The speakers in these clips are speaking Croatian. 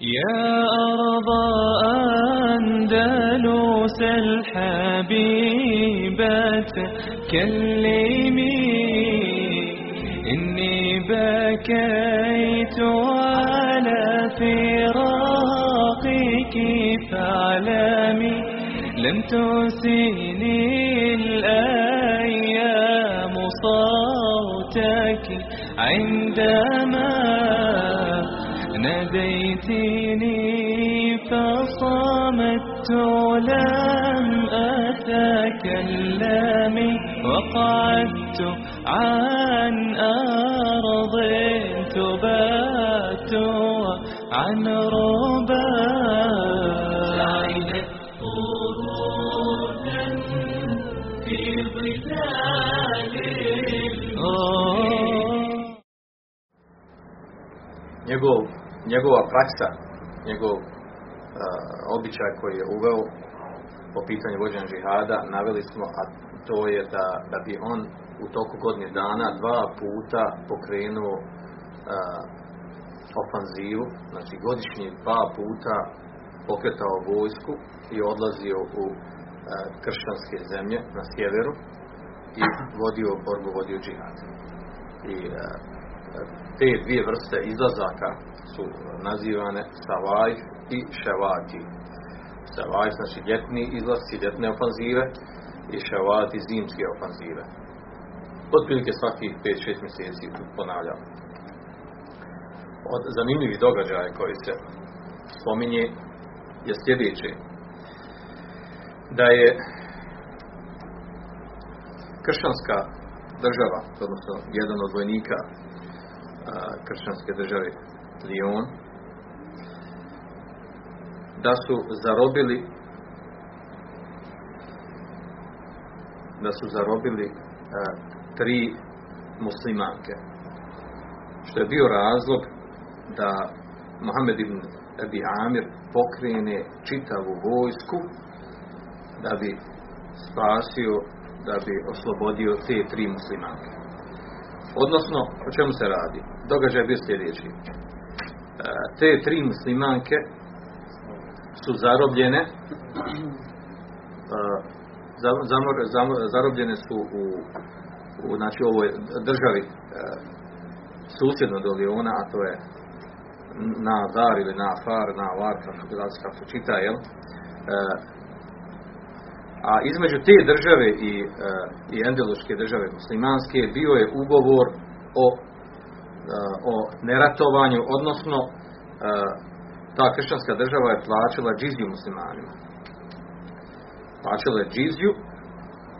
يا أرض أندلس الحبيبة كلمي إني بكيت على فراقك فاعلمي لم تسيني الأيام صوتك عندما ناديتني فصمت لم أتكلم وقعدت عن أرض تبات عن ربا. njegov, njegova praksa, njegov uh, običaj koji je uveo po pitanju vođenja žihada, naveli smo, a to je da, da bi on u toku godine dana dva puta pokrenuo uh, ofanzivu, znači godišnji dva puta pokretao vojsku i odlazio u uh, kršćanske zemlje na sjeveru i vodio borbu, vodio džihad. I uh, te dvije vrste izlazaka su nazivane Savaj i Ševati. Savaj znači ljetni izlasci, ljetne ofanzive i Ševati zimske ofanzive. Otprilike svakih 5-6 mjeseci ponavljam. Od zanimljivih događaja koji se spominje je sljedeće. Da je kršćanska država, odnosno jedan od vojnika kršćanske države Lyon da su zarobili da su zarobili a, tri muslimanke što je bio razlog da Mohamed ibn Abi Amir pokrene čitavu vojsku da bi spasio da bi oslobodio te tri muslimanke Odnosno, o čemu se radi? Događaj bio sljedeći. E, te tri muslimanke su zarobljene e, zamor, zamor, zarobljene su u, u znači, ovoj državi e, susjedno do Liona, a to je na Dar ili na Far, na Var, kako se čita, jel? A između te države i, i endeluške države muslimanske bio je ugovor o, o neratovanju, odnosno e, ta kršćanska država je plaćala džiziju muslimanima. Plaćala je džiziju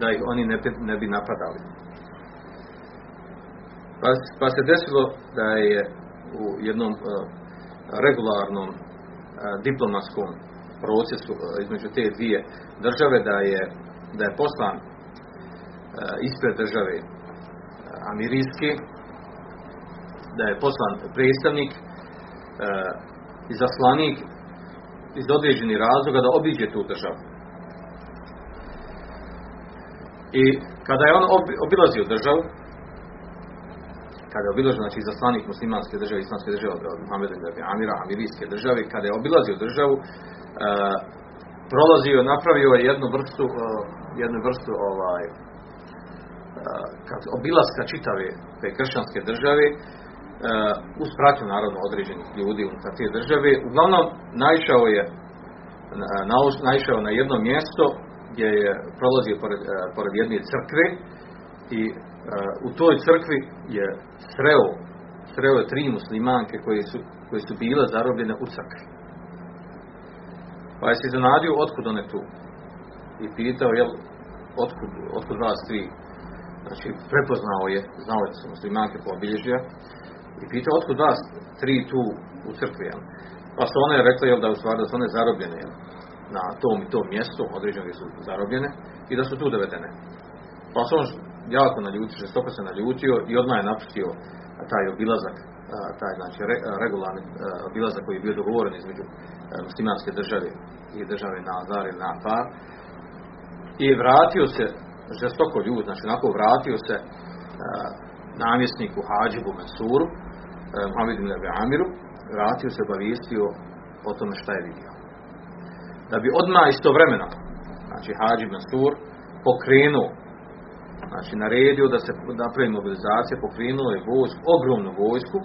da ih oni ne, ne bi napadali. Pa, pa se desilo da je u jednom regularnom diplomatskom procesu između te dvije države da je, da je poslan e, ispred države Amirijske, da je poslan predstavnik e, i zaslanik iz određenih razloga da obiđe tu državu. I kada je on obilazio državu, kada je obilazio, znači zaslanik muslimanske države, islamske države od Muhammeda Amira, Amirijske države, kada je obilazio državu, e, prolazio, napravio je jednu vrstu, uh, jednu vrstu ovaj, uh, kad obilaska čitave te kršćanske države, uz pratnju naravno određenih ljudi unutar te države, uglavnom naišao je naišao na jedno mjesto gdje je prolazio pored, pored jedne crkve i u toj crkvi je sreo sreo je tri muslimanke koje su, koje su bile zarobljene u crkvi. Pa je se iznenadio otkud one tu. I pitao, jel, otkud, otkud vas tri? Znači, prepoznao je, znao je da su muslimanke po obilježja. I pitao, otkud vas tri tu u crkvi, jel? Pa su one rekli, jel, da u stvari da su one zarobljene, jel? Na tom i tom mjestu, određene su zarobljene i da su tu dovedene. Pa se on jako naljutio, žestoko se naljutio i odmah je napustio taj obilazak taj znači regularni obilazak koji je bio dogovoren između muslimanske države i države Nazar ili Nafar i vratio se žestoko ljud, znači onako vratio se namjesniku Hađibu Mansuru Muhammedu ibn Amiru vratio se obavijestio o tome šta je vidio. Da bi odmah istovremeno, znači Hadži Mansur, pokrenuo, znači naredio da se napravi mobilizacija, pokrenuo je vojsku, ogromnu vojsku,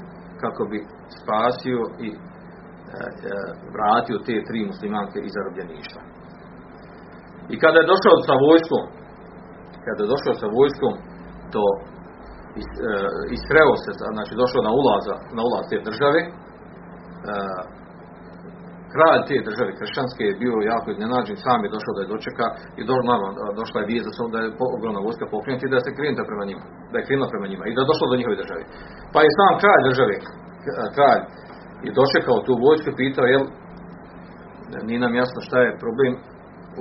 kako bi spasio i e, e, vratio te tri muslimanke iz zarobljeništva. I kada je došao sa vojskom, kada je došao sa vojskom do i sreo se, znači došao na ulaza, na ulaz te države, e, kralj te države kršćanske je bio jako iznenađen, sam je došao da je dočeka i do, naravno, došla je vijest da je ogromna vojska pokrenuta i da se krenula prema njima, da je prema njima i da je došlo do njihove države. Pa je sam kralj države, kralj, i dočekao tu vojsku i pitao, jel, nije nam jasno šta je problem,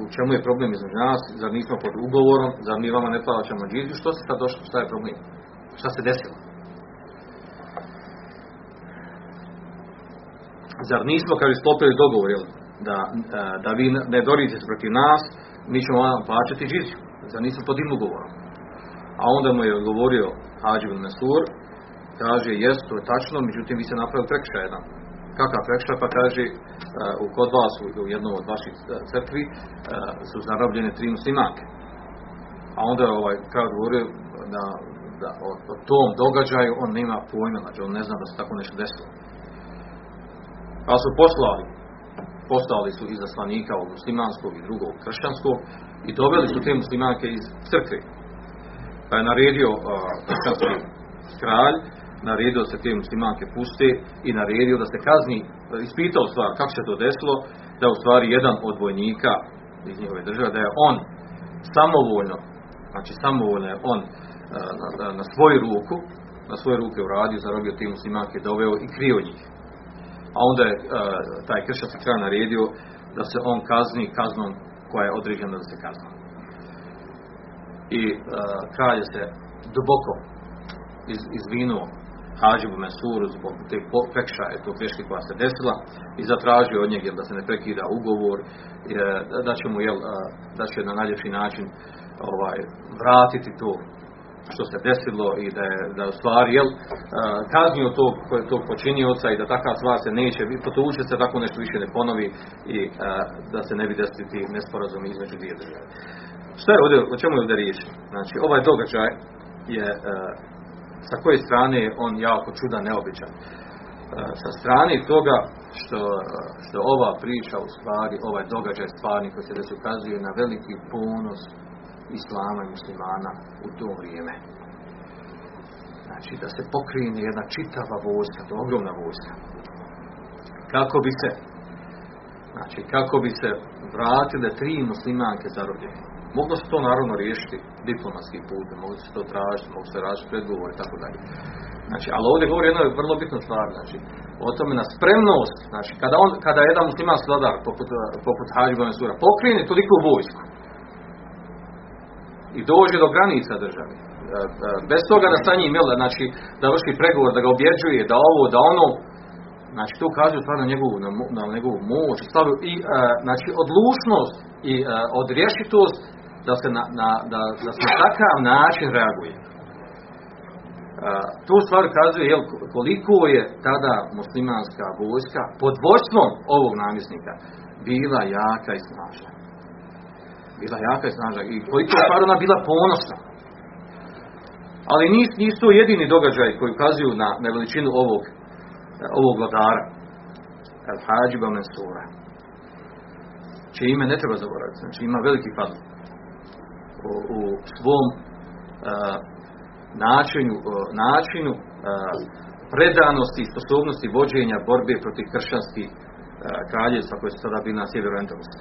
u čemu je problem između nas, zar nismo pod ugovorom, zar mi vama ne plaćamo džiziju, što se sad došlo, šta je problem? Šta se desilo? Zar nismo, kad sklopili dogovor, jel, da, e, da vi ne dorite se protiv nas, mi ćemo vam plaćati džiziju. Zar nismo pod ugovorom? A onda mu je odgovorio Hađi Mesur, kaže, jest, to je tačno, međutim vi se napravili prekšaj jedan. Kakav prekšaj? Pa kaže, uh, kod vas u jednom od vaših e, crkvi su zarobljene tri muslimanke. A onda ovaj kralj govorio da, da o, o, tom događaju on nema pojma, znači on ne zna da se tako nešto desilo. Pa su poslali, poslali su izaslanika od muslimanskog i drugog kršćanskog i doveli su te muslimanke iz crkve. Pa je naredio kršćanski kralj naredio se te muslimanke puste i naredio da se kazni, ispitao stvar kako se to desilo, da u stvari jedan od vojnika iz njihove države, da je on samovoljno, znači samovoljno je on na, na, na svoju ruku, na svoje ruke uradio, zarobio te muslimanke, doveo i krio njih. A onda je taj kršćanski kraj naredio da se on kazni kaznom koja je određena da se kazni. I kralj se duboko iz, izvinuo Hađibu Mensuru zbog te prekšaje, to greške koja se desila i zatražio od njega da se ne prekida ugovor, da će mu jel, da će na najljepši način ovaj, vratiti to što se desilo i da je, da u stvari jel, kaznio tog, tog počinioca i da takav stvar se neće, potuče se tako nešto više ne ponovi i da se ne bi desiti nesporazum između dvije države. Što je ovdje, o čemu je ovdje riječ? Znači, ovaj događaj je sa koje strane je on jako čudan, neobičan. Sa strane toga što, što ova priča u stvari, ovaj događaj stvarni koji se da ukazuje na veliki ponos islama i muslimana u to vrijeme. Znači da se pokrine jedna čitava vojska, to ogromna vojska. Kako bi se znači kako bi se vratile tri muslimanke zarobljene Moglo se to naravno riješiti diplomatski put, moglo se to tražiti, moglo se tražiti predgovor i tako dalje. Znači, ali ovdje govori jedna vrlo bitna stvar, znači, o tome na spremnost, znači, kada, on, kada jedan musliman vladar, poput, poput Hađiba Mesura, pokrene toliko vojsku i dođe do granica države, e, e, bez toga da sa njim, znači, da vrši pregovor, da ga objeđuje, da ovo, da ono, znači, to ukazuje stvar na njegovu, na, na njegovu moć, stavu i, e, znači, odlučnost i odrješitost da se na, na, da, da se takav način reaguje. to stvar kazuje jel, koliko je tada muslimanska vojska pod vodstvom ovog namjesnika bila jaka i snažna. Bila jaka i snažna. I koliko je stvar ona bila ponosna. Ali nisu, jedini događaj koji ukazuju na, na veličinu ovog, ovog vladara. El Hadžiba Mensura. Čije ime ne treba zaboraviti. Znači ima veliki fadl u svom načinu, načinu predanosti i sposobnosti vođenja borbe protiv kršćanskih kraljevstva koje su sada bili na sjeveru Endalusa.